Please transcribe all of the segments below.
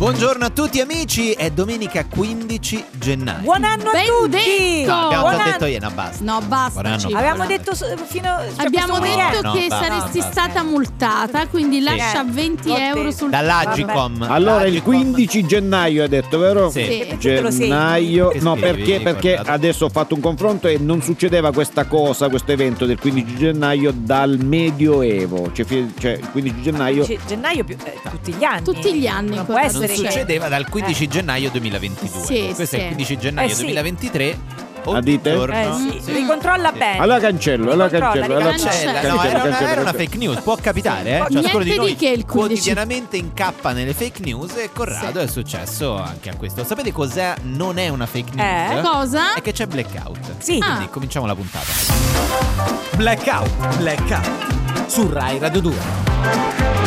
Buongiorno a tutti amici, è domenica 15 gennaio. Buon anno a Ben tutti! detto! No, abbiamo Buon già detto ieri, no basta. No, basta. Buon anno. Avevamo detto fino cioè Abbiamo detto weekend. no, che basta, saresti basta. stata multata, quindi lascia Eh, 20 ho euro sul Dall'Agicom. Allora il L'Agicom. 15 gennaio hai detto, vero? Sì. Sì. Gennaio, no perché, perché adesso ho fatto un confronto e non succedeva questa cosa, questo evento del 15 gennaio dal Medioevo, cioè, cioè il 15 gennaio C- gennaio più, eh, tutti gli anni. Tutti gli anni, Non può essere succedeva dal 15 gennaio 2022. Sì, Questo sì. è il 15 gennaio Eh, sì. 2023. Ah, Ogni dite? Eh sì, Sì. ricontrolla bene. allora cancello, allora cancello, allora ricontrolla. Cancella. Cancella. No, cancello, era una, cancello, era una cancello. fake news, può capitare, eh? Niente Ciascuno di noi che il 15. quotidianamente incappa nelle fake news e Corrado Sì. è successo anche a questo. Sapete cos'è? Non è una fake Eh? news? Cosa? È che c'è blackout. Sì. Quindi Ah. cominciamo la puntata. Blackout, blackout. Su Rai Radio 2.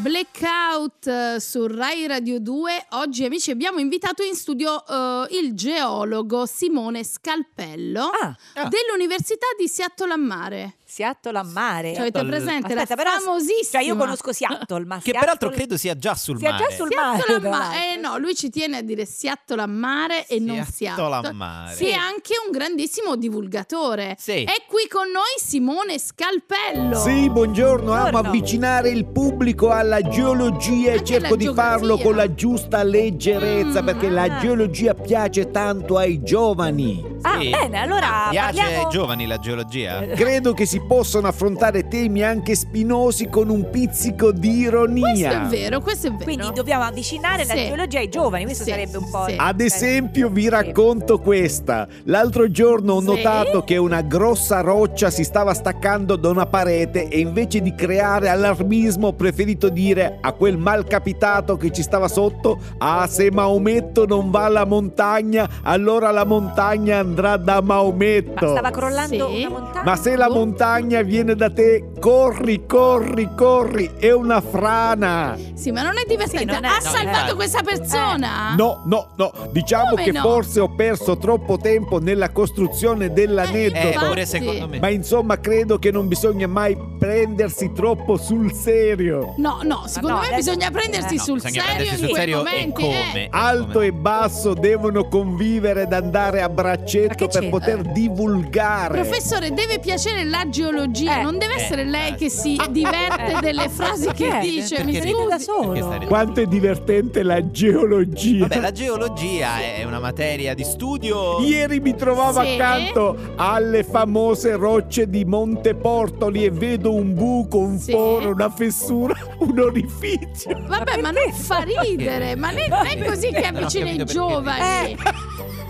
Blackout eh, su Rai Radio 2. Oggi, amici, abbiamo invitato in studio eh, il geologo Simone Scalpello Ah, Ah. dell'Università di Seattle a Mare. Seattle a mare. Cioè, avete Seattle- presente Aspetta, la però famosissima Cioè io conosco Seattle, ma Che Seattle- peraltro credo sia già sul sia mare. già sul Seattle mare. a tra mare. l'altro. Eh no, lui ci tiene a dire Seattle a mare e non Seattle Seattle. a mare. Sì, è anche un grandissimo divulgatore. Sì. È qui con noi Simone Scalpello. Sì, buongiorno, amo Buongiorno. avvicinare il pubblico alla geologia e Anche cerco alla di geografia. farlo con la giusta leggerezza Mm, perché ah. la geologia piace tanto ai giovani. Ah, Sì. bene, allora Piace parliamo... ai giovani la geologia? Credo che si possano affrontare temi anche spinosi con un pizzico di ironia. Questo è vero, questo è vero. Quindi dobbiamo avvicinare la Sì. geologia ai giovani, questo Sì, sarebbe un po'... sì. Ad esempio vi Sì. racconto questa. L'altro giorno ho Sì? notato che una grossa roccia si stava staccando da una parete e invece di creare allarmismo ho preferito dire a quel malcapitato che ci stava sotto ah se Maometto non va alla montagna allora la montagna andrà da Ma Maometto. stava crollando Sì. una montagna? Ma se la montagna viene da te, corri, corri, corri, è una frana. Sì, ma non è divertente. Sì, non è- ha no, salvato infatti. questa persona? No, no, no, diciamo Come che no? forse ho perso troppo tempo nella costruzione dell'aneddoto. Eh, pure secondo me. Ma insomma credo che non bisogna mai prendersi troppo sul serio. No, no, secondo no, me adesso- bisogna prendersi eh, No, sul bisogna serio prendersi in sul serio momenti. e eh. come? Alto e basso devono convivere ed andare a braccetto per poter divulgare. Professore, deve piacere la geologia, Eh, non deve eh, essere lei eh. che si diverte Eh. delle frasi che Perché? dice. Mi Ride da scusi. solo. Quanto è divertente la geologia. Vabbè, la geologia è una materia di studio. Ieri mi trovavo Sì. accanto alle famose rocce di Monteportoli e vedo un buco, un Sì. foro, una fessura, un orifizio. Vabbè, ma non fa ridere, ma lei non è così che avvicina i giovani. Eh.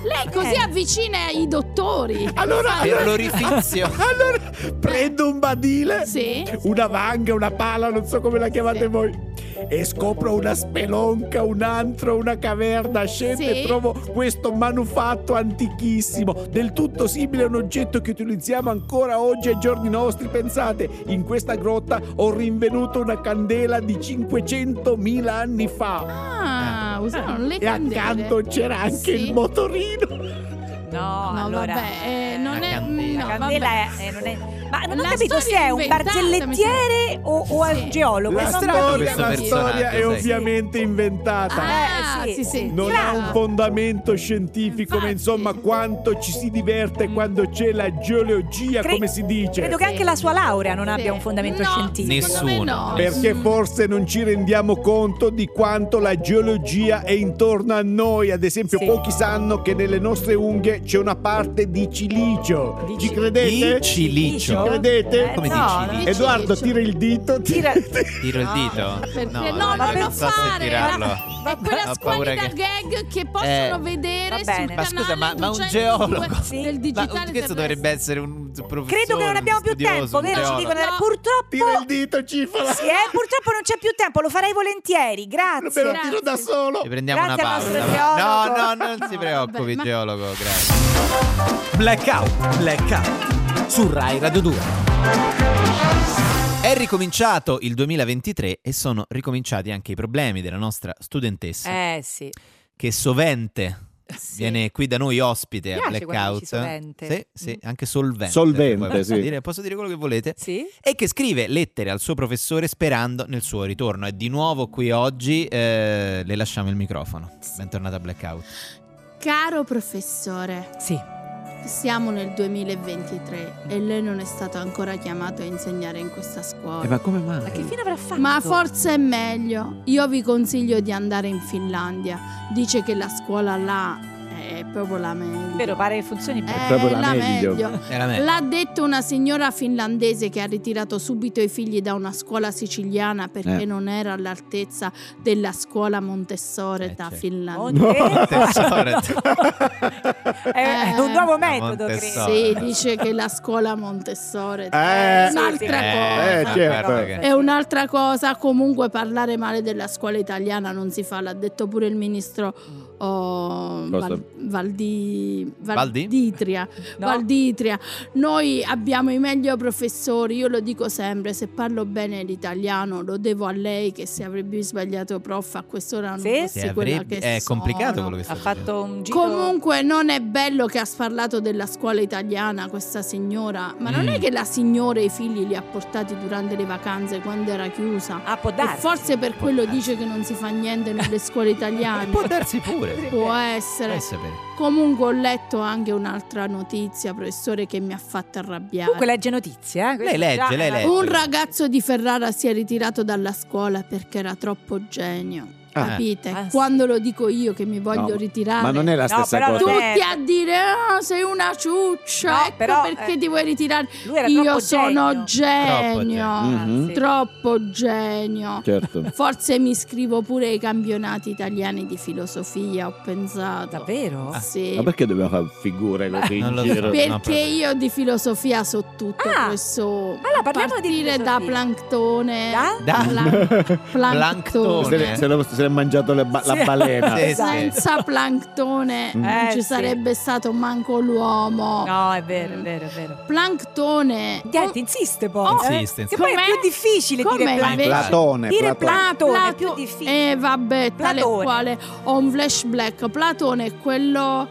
Lei così Eh. avvicina i dottori. Allora, Per allora, l'orifizio. allora prendo un badile, Sì. una vanga, una pala, non so come la chiamate Sì. voi. E scopro una spelonca, un antro, una caverna. Scendo Sì. e trovo questo manufatto antichissimo, del tutto simile a un oggetto che utilizziamo ancora oggi ai giorni nostri. Pensate, in questa grotta ho rinvenuto una candela di 500.000 anni fa. Ah, usavano le E candele. accanto c'era anche Sì. il motorino. No, No, allora... vabbè, eh, non La è. candela. no, La candela vabbè. è, eh, non è... Ma non ho La capito se è un barzellettiere o, o Sì. un geologo. La storia, la storia è sì. ovviamente inventata. Ah, Eh, sì, sì, sì. Non ha un Bravo. fondamento scientifico, ma Infatti. insomma quanto ci si diverte Mm. quando c'è la geologia, Cre- come si dice. Credo che anche la sua laurea non abbia Sì. un fondamento No, scientifico. Nessuno. no. Perché forse non ci rendiamo conto di quanto la geologia è intorno a noi. Ad esempio, Sì. pochi sanno che nelle nostre unghie c'è una parte di cilicio. Di Ci ci- credete? Di cilicio. Credete? Eh, Come no, dici? Edoardo, tira il dito. Tira- Tiro il dito? Perché no, no, non non lo so se fare. tirarlo. È quella squallida che- gag che possono Eh, vedere sul. Ma scusa, ma, ma un 202 geologo. Sì. del Ma digitale questo terrestre. dovrebbe essere un professore. Credo che non abbiamo più tempo, vero? Ci dicono No. purtroppo. Tira il dito, cifala. Sì, eh, purtroppo non c'è più tempo, lo farei volentieri. Me lo Grazie. tiro da solo. Ci prendiamo Grazie una pausa. No, no, non si preoccupi, ma- geologo, grazie. Blackout, blackout. Su Rai Radio 2. È ricominciato il 2023 e sono ricominciati anche i problemi della nostra studentessa Eh sì. che sovente Sì. Viene qui da noi ospite a Blackout. sovente. Sì, sì, Mm. anche solvente. Solvente, posso sì. dire- posso dire quello che volete. Sì? E che scrive lettere al suo professore sperando nel suo ritorno. È di nuovo qui oggi. eh, le lasciamo il microfono. Bentornata a Blackout. Caro professore, Sì. Siamo nel 2023 e lei non è stato ancora chiamato a insegnare in questa scuola. Eh, ma come mai? Ma che fine avrà fatto? Ma forse è meglio. Io vi consiglio di andare in Finlandia. Dice che la scuola là è proprio la meglio. Vero, pare che funzioni bene. È proprio la la meglio. meglio. L'ha detto una signora finlandese che ha ritirato subito i figli da una scuola siciliana perché Eh. non era all'altezza della scuola Montessori Eh, da certo. Finlandia. Montessori. Eh. è, un nuovo metodo, credo. Sì, dice che la scuola Montessori Eh, è un'altra sì. cosa. Eh, certo. È un'altra cosa, comunque parlare male della scuola italiana non si fa, l'ha detto pure il ministro oh? Val- Valdi- Valdi? Valditria. No. Valditria. Noi abbiamo i meglio professori, io lo dico sempre, se parlo bene l'italiano lo devo a lei che se avrebbe sbagliato prof a quest'ora non Sì? fossi quella che è complicato sono. quello che sta Ha fatto un giro. Comunque non è bello che ha parlato della scuola italiana questa signora, ma non Mm. è che la signora i figli li ha portati durante le vacanze quando era chiusa. Ah, può E darsi. forse per quello darsi. dice che non si fa niente nelle scuole italiane. Può darsi pure. Può essere. Sapere. Comunque ho letto anche un'altra notizia, professore, che mi ha fatto arrabbiare. Comunque legge notizie, eh? Questo legge, lei legge. Un ragazzo di Ferrara si è ritirato dalla scuola perché era troppo genio. Ah. Capite? Ah, sì. Quando lo dico io che mi voglio No, ritirare. Ma non è la No, stessa però cosa. Tutti a dire ah, sei una ciuccia, No, ecco però, perché eh, ti vuoi ritirare. Lui era Io sono genio. genio, Troppo genio. Mhm. troppo genio. Certo. Forse mi iscrivo pure ai campionati italiani di filosofia, ho pensato. Davvero? Sì. Ma perché dobbiamo fare figure così in lo giro? so. Perché No, io di filosofia so tutto Ah, questo. allora parliamo di partire da filosofia. planctone. Da? Da? Pla- Planctone. Se, se lo- se l'è mangiato le ba- la Sì. balena. Sì, sì. Senza planctone Mm. non Eh, ci sì. sarebbe stato manco l'uomo. No, è vero, è vero, è vero. Planctone. Niente, insiste poi. Oh, eh? insiste, Che poi è più difficile Com'è? dire Ma Platone. Platone, Dire Platone. Platone è più difficile. Eh vabbè, tale Platone. quale ho un flashback. Platone è quello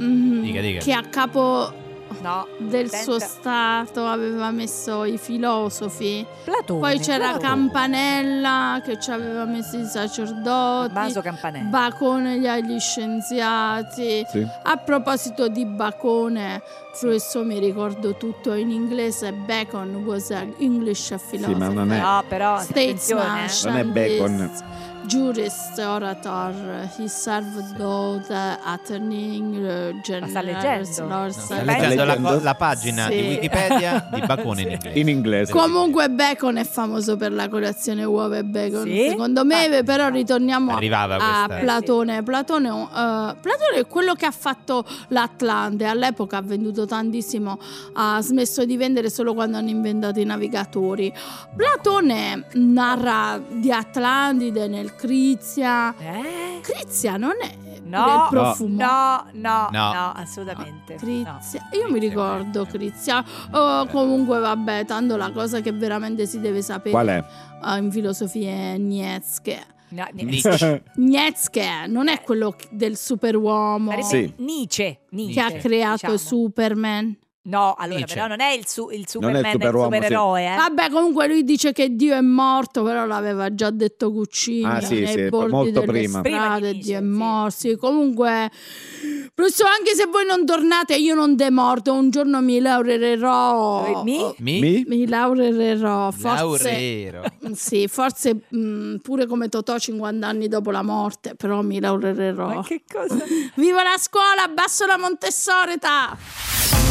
mm, Dica, dica. che a capo No, del Attenta. suo stato aveva messo i filosofi. Platone. Poi c'era Platone. Campanella che ci aveva messo i sacerdoti. Baso Campanella. Bacone gli agli scienziati. Sì. A proposito di Bacone, professore mi ricordo tutto in inglese. Bacon was an English philosopher. ma non è- no, però Statesman, eh. Non è bacon. Jurist, orator, he served both at an English Ma sta leggendo? No, Sì, sta leggendo la, co- la pagina Sì. di Wikipedia di Bacone in inglese. In inglese. Comunque Bacon è famoso per la colazione uova e bacon, Sì? secondo me, Ah. però ritorniamo a Arrivava a. Platone. Platone, è un- eh, Platone è quello che ha fatto l'Atlante. All'epoca ha venduto tantissimo, ha smesso di vendere solo quando hanno inventato i navigatori. Platone narra di Atlantide nel Crizia. Eh? Crizia non è No, profumo. No, no, No. no, assolutamente. Crizia, no. io mi ricordo Crizia. Oh, comunque, vabbè, tanto la cosa che veramente si deve sapere Qual è? eh, in filosofia è Nietzsche. No, ni- Nietzsche. Nietzsche non è quello del superuomo Sì. Nietzsche, Nietzsche, che ha creato diciamo. Superman. No, allora Nietzsche. però non è il, su- il Non è il Superman, il, superuomo, sì. supereroe, eh. Vabbè, comunque lui dice che Dio è morto, però l'aveva già detto Guccini Ah, sì, nei sì, bordi molto delle prima. Prima strade, di Dio è Nietzsche, sì. morto. Sì, comunque, professore, anche se voi non tornate, io non demorto. Un giorno mi laureerò. Mi? Mi? Mi? Mi laureerò. Forse, Laurero. sì, forse mh, pure come Totò 50 anni dopo la morte, però mi laureerò. Ma che cosa? Viva la scuola, abbasso la Montessori, ta!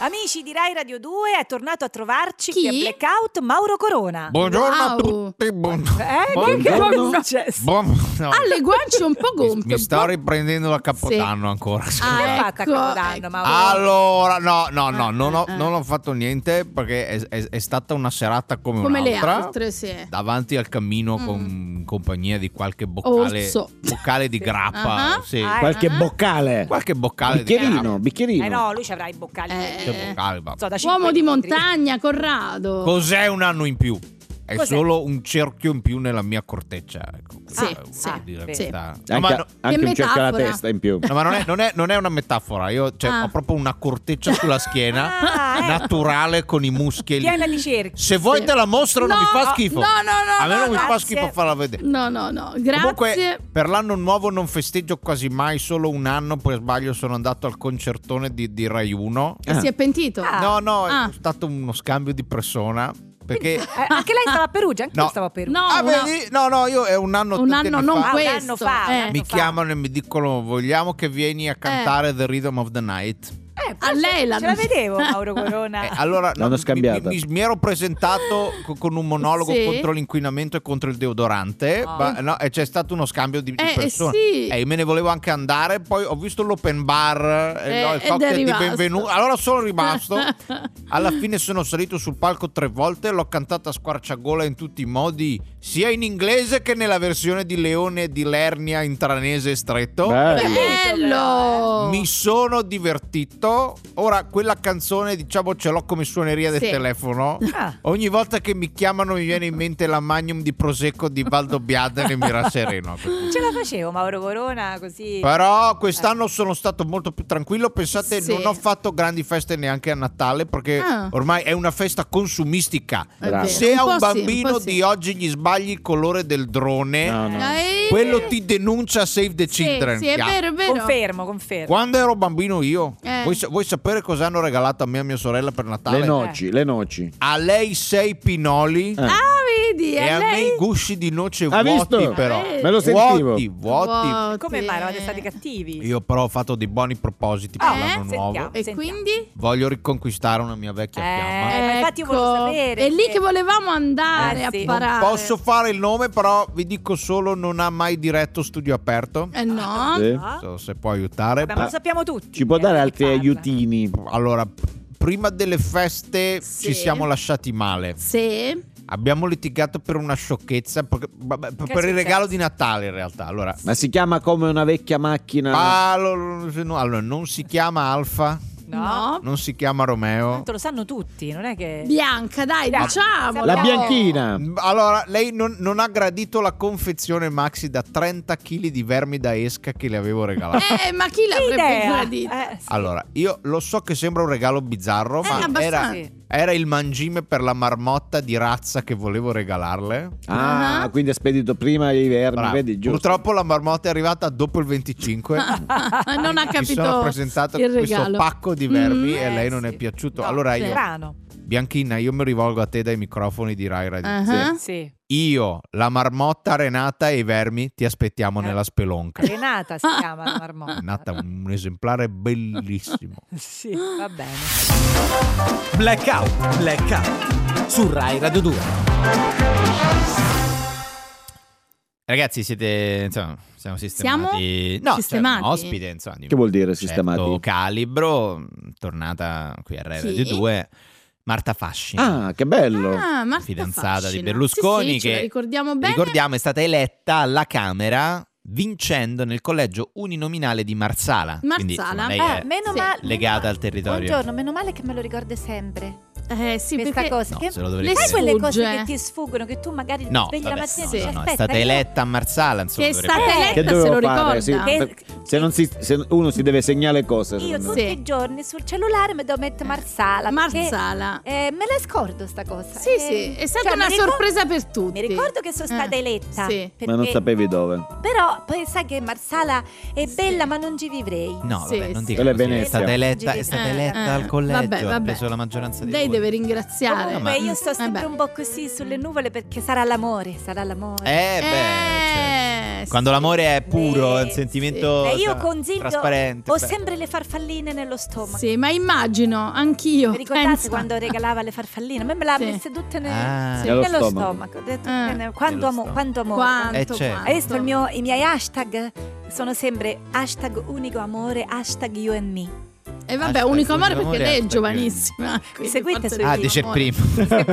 Amici di Rai Radio 2, è tornato a trovarci Chi? qui a Blackout Mauro Corona. Buongiorno a Wow. tutti. buon- Eh, buon- che cosa è buongiorno. successo? buon- no. Ha le guance un po' Mi- gonfie. Mi sto riprendendo da Capodanno ancora. Ah, Come a ecco, Capodanno. Mauro? Allora, no, no, no, Ah, non ho, ah, non ho fatto niente perché è, è- è stata una serata come, Come le un'altra. altre, sì. Davanti al cammino Mm. con compagnia di qualche boccale, Orso. boccale di Sì. grappa. Ah. sì. Ah, Qualche Ah. boccale. Qualche boccale di Bicchierino, bicchierino. Eh no, lui ci avrà i boccali. Eh. Cinque Uomo di montagna, Corrado. Cos'è un anno in più? È Cos'è? solo un cerchio in più nella mia corteccia. Ecco, Sì, sì, dire sì. questa- Anche, No, ma, no- anche un cerchio alla testa in più. no, ma non, è, non è- non è una metafora, io cioè, Ah. ho proprio una corteccia sulla schiena Ah, eh. naturale con i muscoli. Piena di cerchi. Se vuoi Sì. te la mostro non No, mi fa schifo. no, no, no, A me no, non mi fa schifo farla vedere. No, no, no, grazie. Comunque, per l'anno nuovo non festeggio quasi mai, solo un anno. Poi sbaglio, sono andato al concertone di, di Rai 1. E si è pentito? Ah. No, no, Ah. è stato uno scambio di persona. Perché. Eh, anche lei stava a Perugia? Anche No. io stavo a Perugia. No, Ah, una- vedi? No, no, io è un anno un anno non fa. Ah, un questo. anno fa, un eh. anno Mi fa. chiamano e mi dicono: Vogliamo che vieni a cantare The Rhythm of the Night. Eh, A lei ce l'hanno- la vedevo, Mauro Corona. Eh, allora L'hanno mi- scambiata. Mi, mi- mi ero presentato co- con un monologo Sì. contro l'inquinamento e contro il deodorante. Oh. ma- no, e c'è stato uno scambio di, di Eh, persone. sì. E io me ne volevo anche andare. Poi ho visto l'open bar e Eh, no, il cocktail di benvenuto. Allora sono rimasto. Alla fine sono salito sul palco tre volte. L'ho cantata a squarciagola in tutti i modi, sia in inglese che nella versione di Leone di Lernia intranese stretto. Bello. Bello! Mi sono divertito. Ora, quella canzone, diciamo, ce l'ho come suoneria del Sì. telefono. Ah. Ogni volta che mi chiamano mi viene in mente la Magnum di Prosecco di Valdo Biaden e mi rassereno. Ce la facevo Mauro Corona così. Però quest'anno sono stato molto più tranquillo. Pensate, Sì. non ho fatto grandi feste neanche a Natale perché Ah. ormai è una festa consumistica. Bravo. Se a un sì, bambino sì. di oggi gli sbagli il colore del drone, No, no. Eh, quello ti denuncia Save the sì, Children. Sì, è vero, è vero. Confermo, confermo. Quando ero bambino io, Eh. vuoi, vuoi sapere cosa hanno regalato a me e a mia sorella per Natale? Le noci, le noci. A lei sei pinoli Eh. Ah, vedi, e a a me i gusci di noce Ha vuoti visto? però. Eh. Me lo sentivo. Vuoti, vuoti. Vuoti. Come mai eravate stati cattivi? Io però ho fatto dei buoni propositi per Eh? l'anno nuovo. Sentiamo. E Sentiamo. quindi? Voglio riconquistare una mia vecchia Eh, fiamma. ma infatti io volevo Ecco, sapere È lì che- volevamo andare Eh, a sì. parare. Posso fare il nome, però vi dico solo non ha mai diretto studio aperto. Eh no. Sì. Ah. So se può aiutare. Vabbè, ma lo sappiamo tutti. Ci può eh, dare altri parla. aiutini? Allora, prima delle feste Sì. ci siamo lasciati male. Sì. Abbiamo litigato per una sciocchezza, per Che il regalo di Natale in realtà. Allora, Ma si chiama come una vecchia macchina? No, allora, non si chiama Alfa, No. non si chiama Romeo. Tanto lo sanno tutti, non è che... Bianca, dai, Dai, diciamolo. La bianchina. Allora, lei non, non ha gradito la confezione maxi da 30 kg di vermi da esca che le avevo regalato. Eh, ma chi l'avrebbe idea? gradito? Eh, sì. Allora, io lo so che sembra un regalo bizzarro, Eh, ma abbastanza. era, Sì. Era il mangime per la marmotta di razza che volevo regalarle. Ah, Ah. quindi ha spedito prima i vermi, Bravo. vedi, giusto? Purtroppo la marmotta è arrivata dopo il 25. non ha Mi capito sono presentato questo regalo. pacco di vermi Mm. e a lei Eh, non è sì. piaciuto. No, allora io, Strano. Bianchina, io mi rivolgo a te dai microfoni di Rai Radio. Ah. Sì. Io, la marmotta Renata e i vermi ti aspettiamo Eh. nella spelonca. Renata si chiama la marmotta. Renata, un esemplare bellissimo. Sì, va bene. Blackout, blackout. Su Rai Radio 2. Ragazzi, siete insomma, siamo sistemati. no, sistemati? Un ospite, insomma, Che vuol dire un sistemati? certo calibro, tornata qui a Rai Sì. Radio 2, Marta Fasci. Ah, che bello. Ah, Marta fidanzata Fascina. di Berlusconi Sì, sì, ce che la ricordiamo bene. Ricordiamo, è stata eletta alla Camera vincendo nel collegio uninominale di Marsala. Quindi, Marsala. insomma, lei è meno male. legata al territorio. Buongiorno, meno male che me lo ricorda sempre. Eh sì, questa perché cosa. No, che... se lo dovrei le Sai quelle cose sfugge. che ti sfuggono, che tu magari No, svegli la vabbè, mattina no, e dici no, no, è stata eletta a Marsala, insomma, che è stata Eh, eletta se lo ricorda. Sì, Che- se, non si, se uno si deve segnare cose. Io tutti Sì. i giorni sul cellulare mi devo mettere Marsala. perché, Marsala. eh, me la scordo sta cosa. Sì, Eh, sì, è stata cioè, una mi ricor- sorpresa per tutti. Mi ricordo che sono stata Eh, eletta. sì. perché- Ma non sapevi dove. Però poi sai che Marsala è bella, ma non ci vivrei. No, vabbè, non Quella è stata eletta, è stata Eh, eletta eh. al collegio, ha preso la maggioranza di voti. Deve ringraziare. Comunque io sto Eh sempre beh. un po' così sulle nuvole perché sarà l'amore, sarà l'amore. Eh, beh, Eh, certo. Quando l'amore è puro, è un Eh, sentimento Eh, io sa, consiglio, trasparente. ho beh. sempre le farfalline nello stomaco. Sì, ma immagino, anch'io. Vi ricordate pensa. quando regalava le farfalline? A me me le ha Sì. messe tutte nel- Ah. Nello nello stomaco. detto, Ah. quanto, Nello amo- stomaco. quanto amore. Quanto, Eh, certo. quanto. Adesso il mio- i miei hashtag sono sempre hashtag unico amore, hashtag you and me. E vabbè, Hashtag unico amore perché amore, lei è giovanissima. quindi seguite forse sui- Ah, dice primo.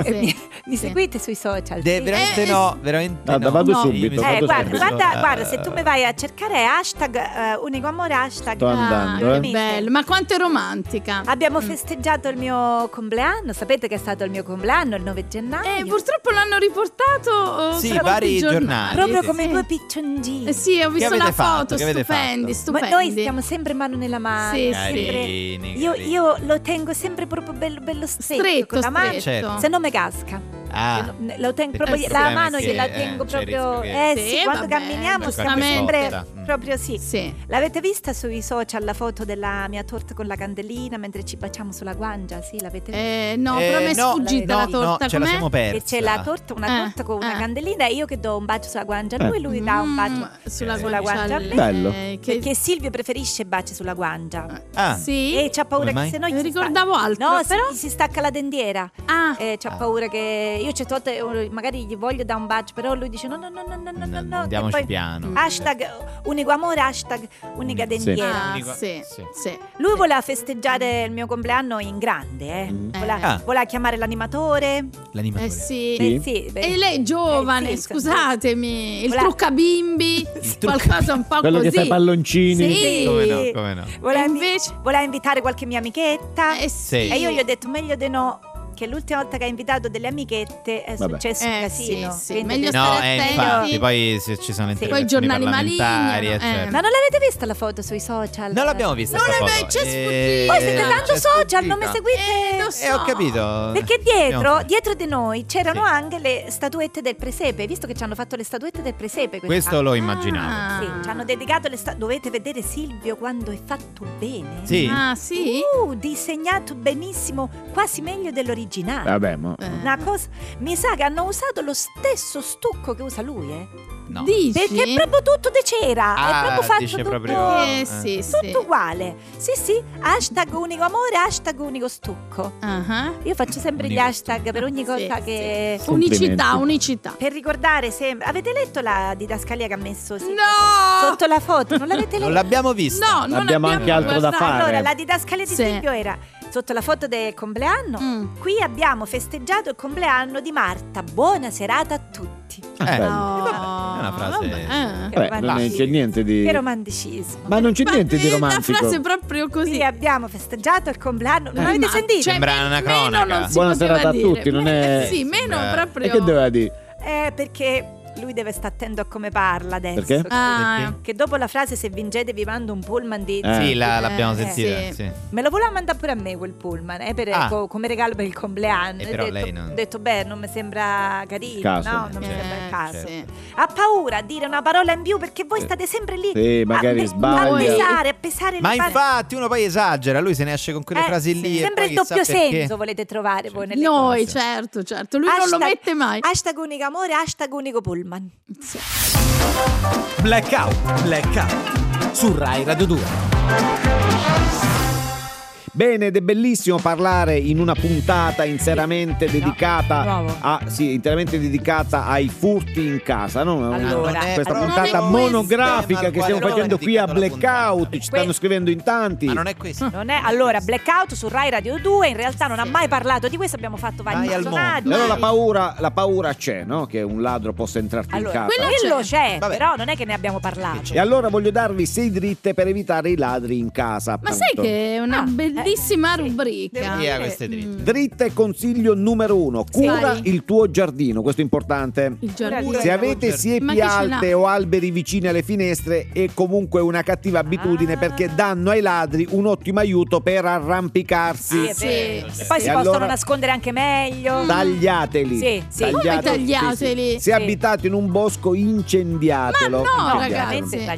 Eh, mi, mi Sì. seguite sui social? De- sì? veramente Eh, no, veramente Guarda, no. vado No. subito. Mi vado Eh, sono guarda, subito. guarda, eh, guarda, se tu mi vai a cercare hashtag eh, unico amore hashtag Sto andando, Ah, eh. che bello. Ma quanto è romantica. Abbiamo Mm. festeggiato il mio compleanno, sapete che è stato il mio compleanno il 9 gennaio. Eh, purtroppo l'hanno riportato oh, Sì, vari giornali. giornali. Proprio sì, come sì. due picciongini. Eh sì, ho visto la foto, stupendi, fatto? Ma stupendi. noi stiamo sempre mano nella mano. Sì, sempre- Carini, Io, io lo tengo sempre proprio bello, bello stretto, stretto, con la mano. Certo. se no me casca. Ah, Lo tengo proprio, la mano gliela tengo il proprio. che- Eh sì, Sì, quando camminiamo stiamo sempre Mm. Proprio sì. Sì. L'avete vista sui social la foto della mia torta con la candelina mentre ci baciamo sulla guancia? Sì, l'avete vista? Eh, no, Eh, però mi è no, sfuggita no, la no, torta. ce la siamo persa. Che c'è la torta, una Eh, torta con una eh. candelina e io che do un bacio sulla guancia, lui Eh. lui dà un bacio. Mm, sulla, sulla guancia. a lei, Bello. che- Perché Silvio preferisce baci sulla guancia. Ah, Sì. E c'ha paura Come mai? che se no gli si sta- ricordavo altro, No, però- si, si stacca la dendiera. Ah, Eh, c'ha Ah. paura che io c'è volte eh, magari gli voglio dare un bacio, però lui dice no no no no no no no, no. andiamoci E piano. Hashtag unico amore, hashtag unica dendiera. ah, Unico- sì, sì. sì. Lui voleva festeggiare il mio compleanno in grande, eh. Mm. Voleva, Ah. voleva chiamare l'animatore. L'animatore. Eh sì. Sì. Eh, sì, beh. E lei è giovane, Eh, sì, scusatemi, il Voleva- trucca bimbi, qualcosa un po' Quello così. che fa i palloncini. Sì. Come no, come no. Voleva, E invece- voleva invitare qualche mia amichetta. Eh sì. E io gli ho detto meglio di no. Che l'ultima volta che ha invitato delle amichette è Vabbè. successo un Eh, casino. sì, sì, meglio No, stare eh, infatti, poi se ci sono Sì. Poi i giornali malignano, eh. Ma non l'avete vista la foto sui social? Non l'abbiamo vista Non sta è- foto. ci è Eh. Voi siete tanto social, non mi seguite? Eh, lo so. Eh, ho capito. Perché dietro, dietro di noi c'erano Sì. anche le statuette del presepe, visto che ci hanno fatto le statuette del presepe. Questo quest'anno. lo immaginavo. Ah. Sì, ci hanno dedicato le statuette. Dovete vedere Silvio quando è fatto bene. Sì. Ah, sì? Uh, disegnato benissimo, quasi meglio dell'originale. Vabbè, ma... Eh. Una cosa, mi sa che hanno usato lo stesso stucco che usa lui, eh? No. Dici? Perché è proprio tutto di cera, Ah, è proprio fatto tutto, proprio- Eh, Eh. sì, sì. tutto uguale. Sì, sì, hashtag unico amore, hashtag unico stucco. Ah, Io faccio sempre gli Unico hashtag per ogni Sì, cosa sì. che... Unicità, unicità. Per ricordare sempre... Avete letto la didascalia che ha messo Silvio No! sotto la foto? Non l'avete Non letta? l'abbiamo vista. No, non Abbiamo anche altro da fare. Allora, la didascalia di Sì. Silvio era sotto la foto del compleanno. Mm. Qui abbiamo festeggiato il compleanno di Marta. Buona serata a tutti. Eh, bello. No, è una frase- vabbè, eh. Che Vabbè, non è- c'è niente di... Che romanticismo. Ma non c'è Ma niente di eh, romantico. La frase proprio così. Qui abbiamo festeggiato il compleanno. Non Eh, avete sentito? cioè, Sembra una meno cronaca. non si Buona serata a dire. tutti, non è- Sì, meno proprio. E che doveva dire? Eh, perché lui deve stare attento a come parla adesso. Perché? Ah, Che dopo la frase se vincete vi mando un pullman di... Eh. Sì, la- Eh, l'abbiamo eh, sentita. sì. sì. Me lo voleva mandare pure a me quel pullman, eh, per- Ah. co- come regalo per il compleanno. Eh, Ho però detto, lei non- ho detto, beh, non mi sembra carino, Caso. no? Non mi eh, sembra il caso. sì. Ha paura a dire una parola in più perché voi state sempre lì Sì, magari a, sbaglia. a pesare, a pesare Ma infatti uno poi esagera, lui se ne esce con quelle Eh, frasi sì. lì. e Sempre poi il doppio perché. senso volete trovare voi nelle Noi, cose. certo, certo. Lui non lo Hashtag- mette mai. Hashtag unico amore, hashtag unico pullman. Sì. Blackout, blackout. Su Rai Radio 2. Bene, ed è bellissimo parlare in una puntata interamente dedicata a, sì, interamente dedicata ai furti in casa, no? Allora, questa allora- puntata Non è questo monografica che stiamo facendo qui a Blackout, ci stanno scrivendo in tanti. Ma non è questo. Non è allora blackout su Rai Radio 2, in realtà non ha mai parlato di questo, abbiamo fatto vari personaggi. Allora la paura, la paura c'è, no? Che un ladro possa entrarti Allora, in casa. quello quello c'è. c'è, Vabbè. però non è che ne abbiamo parlato. E allora voglio darvi sei dritte per evitare i ladri in casa. Ma appunto. sai che è una Ah, bellissima sì. rubrica. Via dire- queste dritte. Mm. Dritta e consiglio numero uno, cura il tuo giardino, questo è importante. Il giardino. Se avete siepi chi alte o alberi vicini alle finestre è comunque una cattiva abitudine Ah. perché danno ai ladri un ottimo aiuto per arrampicarsi. Sì, è Sì. Sì. E poi si E possono allora- nascondere anche meglio. Tagliateli. Sì, sì. Come tagliateli? Se Sì. abitate in un bosco incendiatelo. Ma no, No, ragazzi. Ma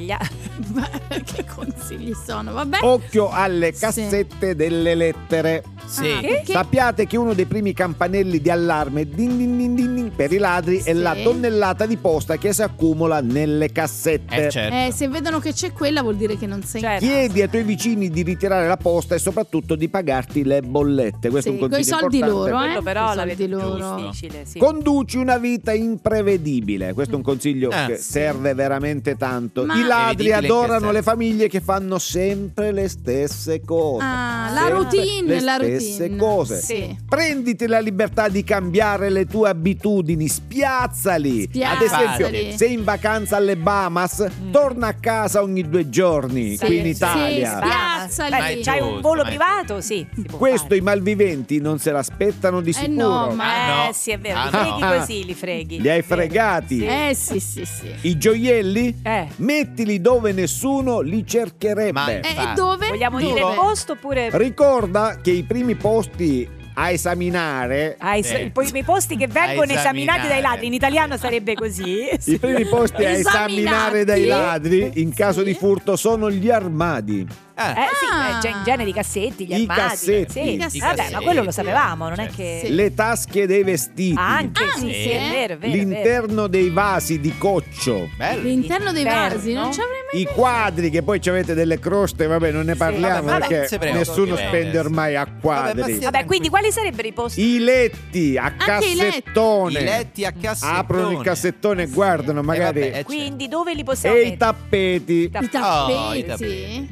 che consigli sono? Vabbè. Occhio alle Sì. cassette delle lettere. Sì. Ah, perché? Sappiate che uno dei primi campanelli di allarme din din din din din per i ladri è Sì. la tonnellata di posta che si accumula nelle cassette. Eh, certo. Eh, se vedono che c'è quella vuol dire che non sei Certo. Chiedi ai tuoi vicini di ritirare la posta e soprattutto di pagarti le bollette. Questo è un Sì, coi consiglio soldi importante. loro, eh. Però la più loro. difficile, sì. Conduci una vita imprevedibile. Questo è un consiglio Eh, che sì. serve veramente tanto. Ma- I ladri che adorano le famiglie che fanno sempre le stesse cose. Ah, la routine, le la stesse routine. cose. Sì. Prenditi la libertà di cambiare le tue abitudini, spiazzali. Ad Spiazzali. esempio, sei in vacanza alle Bahamas, torna a casa ogni due giorni Sì, qui in sì, Italia. sì, Spiazzali. Beh, c'hai un volo privato? Sì. Questo fare. i malviventi non se l'aspettano di Eh sicuro. no, ma- Eh Ah, no. sì, è vero, Ah, li freghi no. così, li freghi. Li hai fregati. Eh sì, sì, sì. I gioielli? Eh. Mettili dove nessuno li cercherebbe. Ma- E Infatti. dove? Vogliamo Dove? dire il posto oppure Ricorda che i primi posti a esaminare ai Sì. i primi posti che vengono esaminati dai ladri? In italiano sarebbe così. I primi posti a esaminare dai ladri in caso Sì. di furto sono gli armadi. Eh, Eh sì, Ah. eh, già in genere i cassetti, gli I armadi. cassetti. Sì. I Vabbè, cassetti. ma quello lo sapevamo, non è Certo. che... Sì. Le tasche dei vestiti. Anche, sì, Anche? sì, è vero, è vero, è vero. L'interno dei vasi di coccio. bello. L'interno dei L'interno. vasi, non ci avrei mai I quadri che poi ci avete delle croste, vabbè, non ne parliamo vabbè, vabbè, perché prego, nessuno spende ormai a Vabbè, quadri. Vabbè, quindi quali sarebbero i posti? I letti a cassettone. I letti a cassettone. Aprono il cassettone e guardano magari. vabbè, eh, Quindi dove li possiamo e i tappeti. I Oh, i tappeti. tappeti.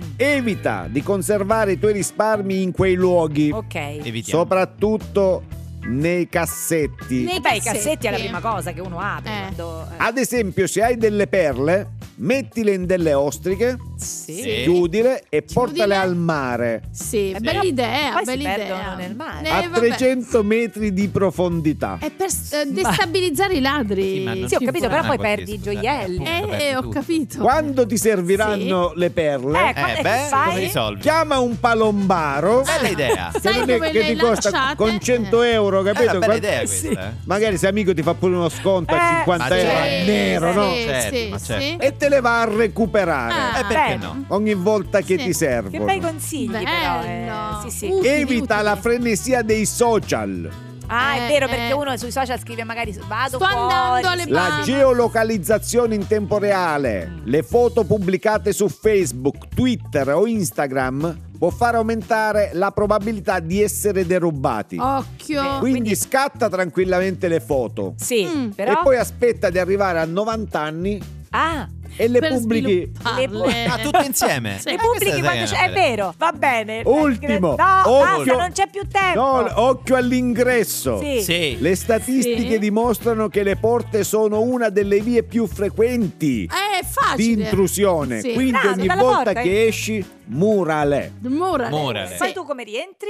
Evita di conservare i tuoi risparmi in quei luoghi, Ok. Evitiamo. soprattutto nei cassetti. Nei Beh, i cassetti è la prima cosa che uno apre Eh. quando... eh. Ad esempio, se hai delle perle, mettile in delle ostriche, Sì. Sì. chiudile e portale Chiudile. al mare. Sì, Eh, bella idea, poi bella idea. nel mare. Eh, a vabbè. 300 metri di profondità. È per eh, destabilizzare i ladri. Sì, ma Sì, ho capito, però poi perdi i scusa. gioielli. Eh, appunto, Eh, ho tutto. capito. Quando ti serviranno le perle, Eh, Eh, che beh, come risolvi? chiama un palombaro. Bella idea. che Sai è che le ti costa lasciate? con 100 euro, È capito? una bella Qua- idea Sì. questa. eh. Magari se amico ti fa pure uno sconto a Eh, 50 ma euro certo. nero, no? Sì, Certo, sì, ma sì. certo. E te le va a recuperare Ah, Eh, perché no? ogni volta che Sì. ti Che servono. bei consigli però. eh. Bello. Sì, sì. Utili, Evita utili. la frenesia dei social. Ah, è Eh, vero, eh. perché uno sui social scrive magari vado Sto fuori. andando alle sì. La geolocalizzazione in tempo reale, le foto pubblicate su Facebook, Twitter o Instagram può far aumentare la probabilità di essere derubati. Occhio. Beh, Quindi, quindi- scatta tranquillamente le foto Sì, Mm. però... e poi aspetta di arrivare a 90 anni Ah, e le pubblichi. svilupparle. Ah, tutte insieme. Sì. le Ma pubblichi quando è c'è... È vero, va bene. Ultimo, No, occhio- basta, non c'è più tempo. No, occhio all'ingresso. Sì. Sì. Le statistiche Sì. dimostrano che le porte sono una delle vie più frequenti Eh, è di facile. intrusione. Sì. Quindi Bravo, ogni volta porta, che esci, murale. Murale. Murale. Sì. tu come rientri?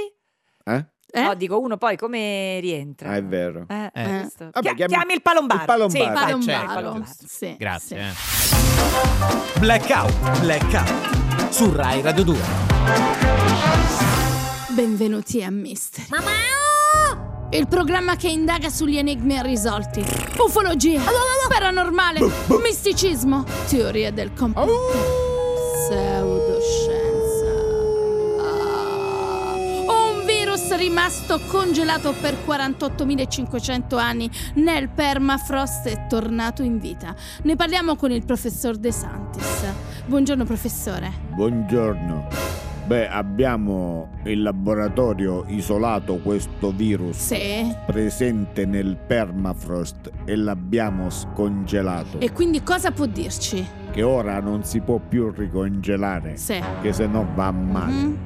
Eh? Eh? No, dico uno poi come rientra. Ah, è vero. Eh, Eh. Vabbè, Chia- chiami- chiami, il palombaro. il palombaro. Sì, infatti. certo, Palombaro. giusto. Sì, Grazie. sì. eh. Blackout, blackout. Su Rai Radio 2. Benvenuti a Mystery. Il programma che indaga sugli enigmi irrisolti. Ufologia, paranormale, misticismo, teoria del complotto, pseudoscienza. Rimasto congelato per 48.500 anni nel permafrost è tornato in vita. Ne parliamo con il professor De Santis. Buongiorno professore. Buongiorno. Beh, abbiamo in laboratorio isolato questo virus Sì. presente nel permafrost e l'abbiamo scongelato. E quindi cosa può dirci? Che ora non si può più ricongelare, Sì. che se no va male. Mhm.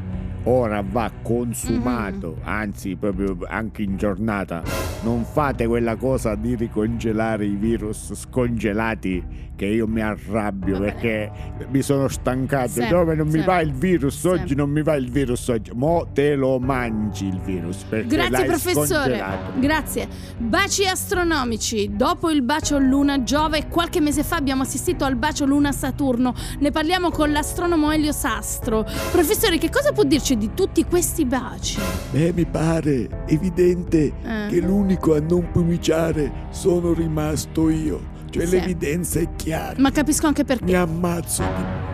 Ora va consumato, anzi proprio anche in giornata. Non fate quella cosa di ricongelare i virus scongelati che io mi arrabbio Vabbè. perché mi sono stancato. Sì, Dove non mi sì. va il virus Sì. oggi, non mi va il virus oggi. Mo te lo mangi il virus perché Grazie professore. scongelato. Grazie. Baci astronomici. Dopo il bacio Luna Giove, qualche mese fa abbiamo assistito al bacio Luna Saturno. Ne parliamo con l'astronomo Elio Sastro. Professore, che cosa può dirci di tutti questi baci? Beh, mi pare evidente Eh. che l'unico a non pomiciare sono rimasto io. Cioè Sì. l'evidenza è chiara. Ma capisco anche Mi perché. ammazzo di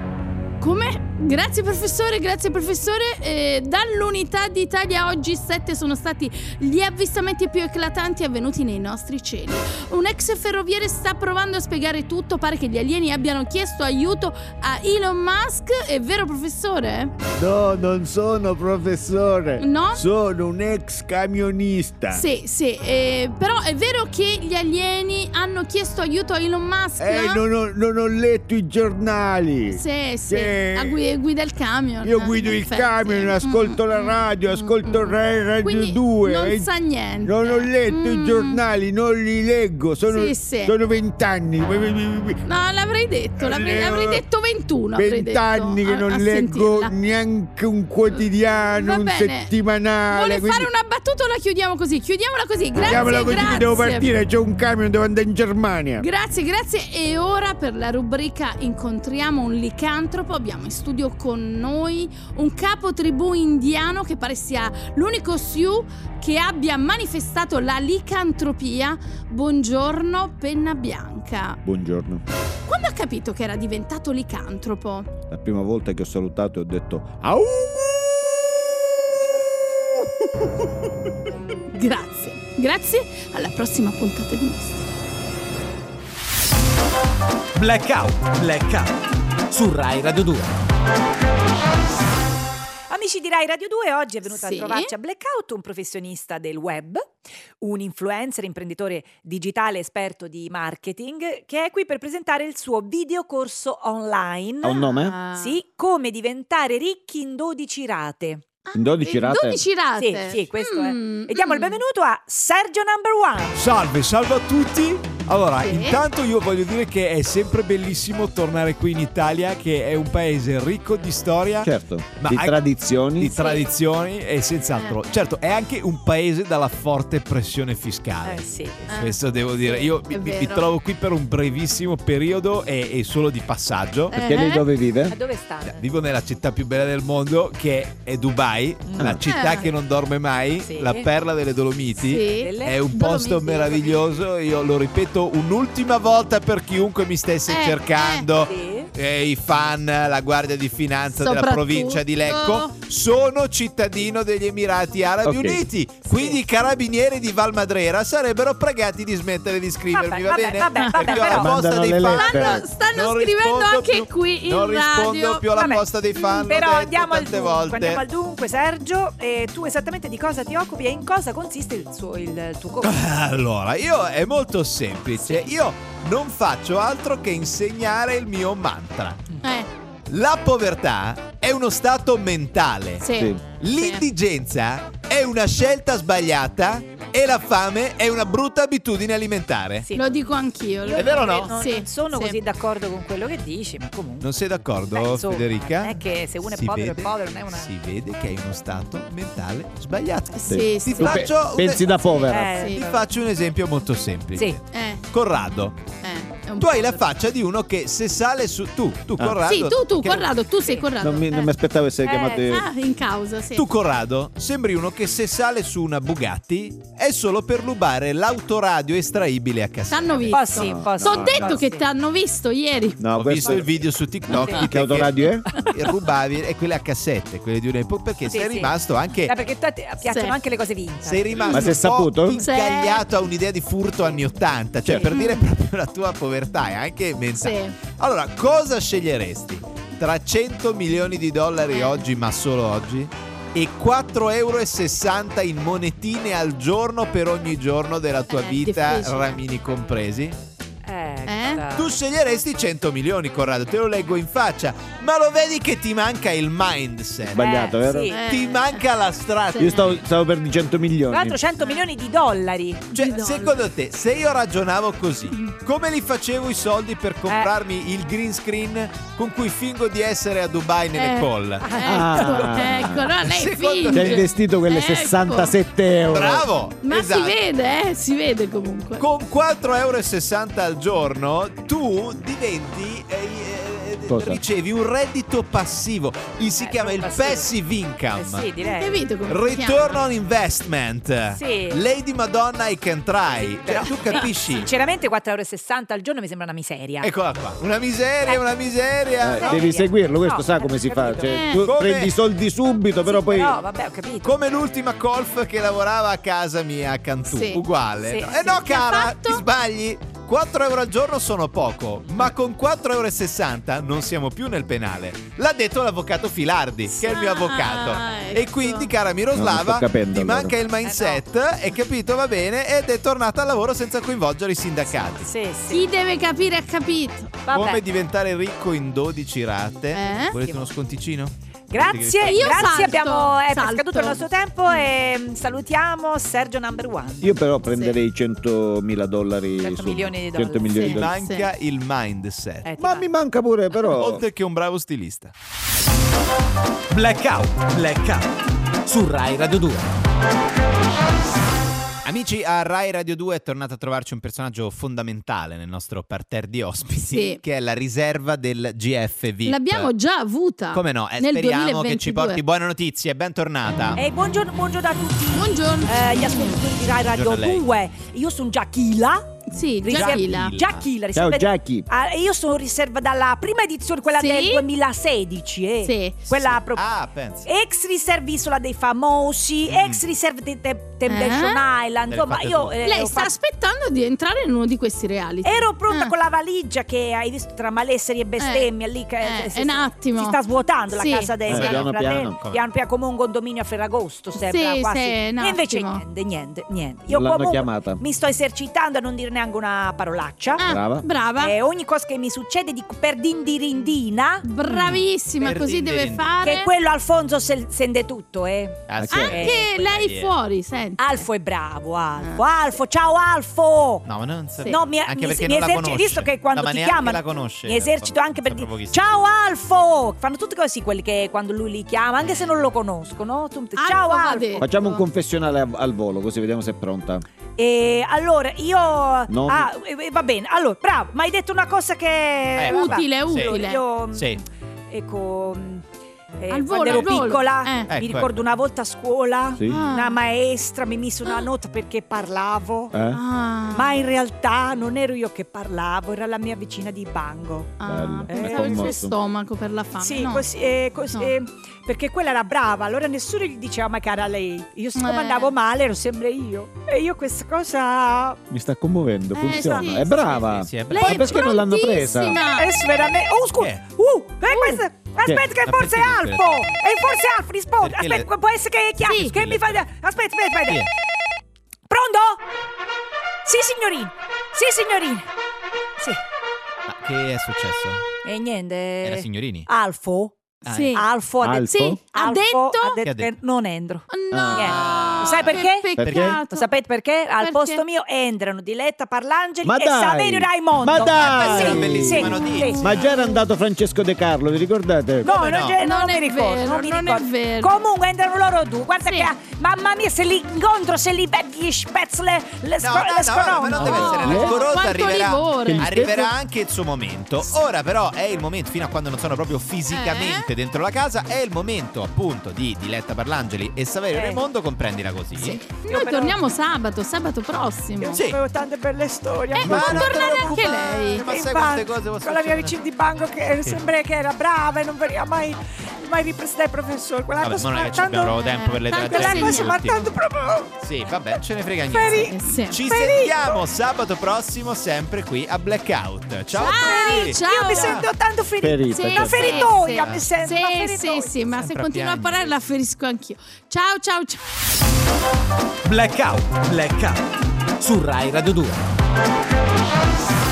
Come? Grazie professore, grazie professore. Eh, dall'unità d'Italia oggi sette sono stati gli avvistamenti più eclatanti avvenuti nei nostri cieli. Un ex ferroviere sta provando a spiegare tutto, pare che gli alieni abbiano chiesto aiuto a Elon Musk. È vero professore? No, non sono professore. No? Sono un ex camionista. Sì, sì, eh, però è vero che gli alieni hanno chiesto aiuto a Elon Musk? Eh, non ho, non ho letto i giornali. Sì, sì, Sì. a gui- guida il camion. Io guido il effetti. camion, ascolto la Mm, radio, mm, ascolto mm. Rai Radio Quindi 2. Non e- sa niente. Non ho letto i Mm. giornali, non li leggo. Sono, Sì, sì. sono vent'anni. No, l'avrei detto, l'avrei, l'avrei detto 21. avrei detto, Vent'anni che a- non a leggo sentirla. neanche un quotidiano, Va un bene. settimanale. Vuole quindi- fare una battuta o la chiudiamo così? Chiudiamola così, grazie, Chiamiamola così grazie. devo partire, c'è un camion, devo andare in Germania. Grazie, grazie. E ora per la rubrica Incontriamo un licantropo abbiamo in studio con noi un capo tribù indiano che pare sia l'unico Sioux che abbia manifestato la licantropia. Buongiorno, penna bianca. Buongiorno. Quando ha capito che era diventato licantropo? La prima volta che ho salutato ho detto Au! Grazie. Grazie, alla prossima puntata di Mistero. Blackout, blackout. Su Rai Radio 2. Amici di Rai Radio 2, oggi è venuto Sì. a trovarci a Blackout un professionista del web, un influencer, imprenditore digitale esperto di marketing, che è qui per presentare il suo videocorso online. Ha un nome? Ah. Sì, come diventare ricchi in 12 rate. In 12 Eh, rate? 12 rate. Sì, sì, questo Mm, è. E diamo il mm. benvenuto a Sergio Number One. Salve, salve a tutti. Allora, Sì. intanto io voglio dire che è sempre bellissimo tornare qui in Italia, che è un paese ricco di storia, Certo, Ma di anche- tradizioni. di tradizioni e senz'altro. Eh. Certo, è anche un paese dalla forte pressione fiscale. Eh sì. Eh, Questo devo dire, io mi, è mi- mi vero. trovo qui per un brevissimo periodo e, e solo di passaggio. Eh. Perché lei dove Ma vive? dove sta? Vivo nella città più bella del mondo che è Dubai, la città Eh. che non dorme mai, Sì. la perla delle Dolomiti. Sì. È un Dolomiti. posto meraviglioso, io lo ripeto un'ultima volta per chiunque mi stesse Eh, cercando. Sì. Eh, I fan, la Guardia di Finanza della provincia di Lecco, sono cittadino degli Emirati Arabi Ok. Uniti. Quindi i carabinieri di Valmadrera sarebbero pregati di smettere di scrivermi, Vabbè, va bene? vabbè, vabbè, Perché ho la però- posta dei fan. Stanno, stanno Non scrivendo rispondo anche più- qui in Non rispondo radio. più alla Vabbè. posta dei fan. Però andiamo al dunque, volte. andiamo al dunque, Sergio. E tu esattamente di cosa ti occupi e in cosa consiste il, suo, il tuo corso? Allora, io è molto semplice. Io non faccio altro che insegnare il mio mantra. Eh, La povertà è uno stato mentale. sì. Sì. L'indigenza è una scelta sbagliata e la fame è una brutta abitudine alimentare. Sì. Lo dico anch'io. Io È vero o no? Non, Sì, non sono sì. così d'accordo con quello che dici, ma comunque. Non sei d'accordo, Beh, insomma, Federica? è che se uno è Si povero è vede- povero, non è una- Si vede che hai uno stato mentale sbagliato. Sì, Ti sì. Pe- faccio un- pensi da povera. Eh, Sì. Ti faccio un esempio molto semplice. Sì. Eh, Corrado, eh, è tu hai la per- faccia di uno che se sale su... Tu, tu Ah. Corrado... Sì, tu, tu, che- Corrado, tu sei. Corrado. Non mi, non Eh. mi aspettavo essere Eh, chiamato Ah, in causa, sì. Tu Corrado sembri uno che se sale su una Bugatti è solo per rubare l'autoradio estraibile a cassetta. T'hanno Un visto. un po' sì. T'ho no, detto no, che sì. t'hanno visto ieri. No, Ho visto il video su TikTok Sì. di Che autoradio è? rubavi e quelle a cassette, quelle di un'epoca perché Sì, sei sì. rimasto anche Eh, perché a te piacciono Sì. anche le cose vintage. sei rimasto Ma sei un po' saputo? incagliato a un'idea di furto anni 80, cioè per dire proprio la tua povertà e anche mentale. Sì. Allora, cosa sceglieresti? Tra 100 milioni di dollari oggi, ma solo oggi, e 4,60 euro in monetine al giorno per ogni giorno della tua Eh, vita, difficile. ramini compresi? Eh, Eh? Tu sceglieresti 100 milioni, Corrado, te lo leggo in faccia, ma lo vedi che ti manca il mindset. Sbagliato, Eh, vero? sì. Eh. Ti manca la strada. Sì. Io stavo, stavo per di 100 Tra milioni. l'altro 100 milioni di dollari. Cioè, Di dollari. secondo te, se io ragionavo così, come li facevo i soldi per Eh. comprarmi il green screen con cui fingo di essere a Dubai nelle Eh. call? Ecco, Ah. ecco, no, lei Secondo Ti hai finge. investito quelle Ecco. 67 euro. Bravo! Ma esatto. si vede, eh, si vede comunque. Con 4,60 euro al giorno tu diventi eh, eh, Cosa? ricevi un reddito passivo. Il si Eh, chiama il passivo. passive income. Eh sì, direi. Capito come si Return on investment. Sì. Lady Madonna I can try. Cioè, Però- tu capisci? Sinceramente 4,60 euro al giorno mi sembra una miseria. Eccola qua. Una miseria, una miseria. Eh, no, devi seguirlo, questo No, sa come si fa. capito. Cioè, Eh. tu Come- prendi i soldi subito, però poi. Però vabbè, ho capito. Come l'ultima colf che lavorava a casa mia a Cantù, Sì. uguale. Sì, No, sì. Eh no, cara, fatto? ti sbagli. 4 euro al giorno sono poco, ma con 4,60 euro non siamo più nel penale. L'ha detto l'avvocato Filardi, che è il mio Ah, avvocato. ecco. E quindi, cara No, Miroslava, capendo, ti allora. manca il mindset, hai capito, va bene, ed è tornata al lavoro senza coinvolgere i sindacati. Sì, sì. Chi deve capire ha capito. Vabbè. Come diventare ricco in 12 rate? Eh? Volete uno sconticino? Grazie, Io grazie, salto, abbiamo è salto. scaduto il nostro tempo e mm, salutiamo Sergio Number One. Io però prenderei 100.000 dollari. 100 su- milioni di 100 dollari. milioni Sì. di dollari. Manca il mindset. Eh, Ma va. mi manca pure, però. Oltre che un bravo stilista. Blackout, blackout. Su Rai Radio 2. Amici, a Rai Radio 2 è tornato a trovarci un personaggio fondamentale nel nostro parterre di ospiti, Sì. che è la riserva del GF VIP. L'abbiamo già avuta. Come no? Eh, nel speriamo che 2022. ci porti buone notizie. Bentornata. E buongiorno, buongiorno a tutti. Buongiorno. Eh, gli ascoltatori di Rai Radio Buongiorno a lei. 2. Io sono Giachila. Sì, Giachila. Giachila, Ciao riserva- Jackie. Ah, io sono riserva dalla prima edizione, quella Sì? del 2016. Eh. Sì. Quella Sì. proprio. Ah, pensa. Ex riserva Isola dei Famosi, ex riserva di Te- Temptation Island. Le Insomma, io tutte. eh, Lei ho sta fatto- aspettando di entrare in uno di questi reality. Ero pronta Ah. con la valigia che hai visto tra malessere e bestemmia lì che eh, si- è un attimo. si sta svuotando Sì. la casa dei Eh, miei piano fratelli. piano. Come? Piano piano come un condominio a Ferragosto sembra Sì, quasi. sì, un e invece attimo. niente, niente, niente. Io l'hanno comunque chiamata. mi sto esercitando a non dire neanche una parolaccia. Ah, Brava. Brava. E ogni cosa che mi succede dico per dindirindina. Bravissima, Per così deve fare. Che quello Alfonso se- sente tutto, eh. Ah, sì. Anche Eh, lei eh. fuori, senti. Alfo è bravo, Alfo. Alfo, ciao Alfo! No, ma non Sì. No, mi, Anche mi- perché mi non la esercito- conosce. visto che quando No, ti chiamano la conosce. mi esercito anche per dire ciao Alfo fanno tutti così quelli che quando lui li chiama anche se non lo conoscono Alfo ciao Alfo. Facciamo un confessionale al volo, così vediamo se è pronta. E allora io No. ah, va bene allora bravo mi hai detto una cosa che Eh, utile, Allora, utile. io Sì. ecco mm, eh, Al volo, quando ero al volo. piccola Eh. Ecco, mi ricordo ecco. una volta a scuola Sì? Ah. una maestra mi mise una nota perché parlavo Eh? Ah. Ma in realtà non ero io che parlavo, era la mia vicina di banco. Ah, pensavo Eh, il suo stomaco per la fame. Sì, no. così, eh, così, No. eh, perché quella era brava, allora nessuno gli diceva ma cara lei. Io siccome Eh. andavo male ero sempre io. E io questa cosa... Mi sta commuovendo, Eh, funziona. sì, è brava. sì, sì, è Lei Ma è perché non l'hanno presa? Adesso veramente... Oh scusa! Uh, eh, questa- Aspetta che forse è Alfo! E forse Alfo risponde! Aspetta, può essere che è chiaro. Sì. Che mi fa... Aspetta, aspetta, aspetta. Pronto? Sì, signorina. Sì, signorina. Sì. Ma che è successo? E niente. Era signorini? Alfo? Sì. Alfo ha detto... Alfo? Sì, ha Alfo detto... ha Che detto ha detto? che non entro. No. Niente. Sai perché? Perché? Lo sapete perché? Al Perché? posto mio entrano Diletta Parlangeli Ma e dai! Saverio Raimondo. Ma dai! Sì, bellissima sì. Ma già era andato Francesco De Carlo, vi ricordate? No, non, no? c'è- non Non mi ricordo, vero, non mi non è ricordo. vero. Comunque entrano loro due. Guarda Sì. che mamma mia, se li incontro, se li becchi spezz le, le, No, no, scoronzo. ma non deve essere Oh, rancorosa, quanto arriverà, arriverà anche il suo momento. Ora però è il momento, fino a quando non sono proprio fisicamente Eh? Dentro la casa, è il momento appunto di Diletta Parlangeli e Saverio Eh. Raimondo, comprendila così. Sì. Noi però- torniamo sabato, sabato prossimo. Io Sì. avevo tante belle storie. Eh, Ma può non tornare anche lei. Ma sai quante cose possono con la mia succedere? vicina di banco che sembra che era brava e non veniva mai, mai ripresa dai professori. Quella Vabbè, non è che ci abbiamo tempo per le. Quella cosa ma tanto proprio Sì, vabbè, ce ne frega niente. feri- sì. Ci Ferito. sentiamo sabato prossimo sempre qui a Blackout. Ciao, Ciao, ciao. Io mi sento tanto ferita. Sì. Una feritoia, sì, mi sento Sì, sì, sì, ma se continua a parlare la ferisco anch'io. Ciao, ciao, ciao. Blackout, blackout. Su Rai Radio 2.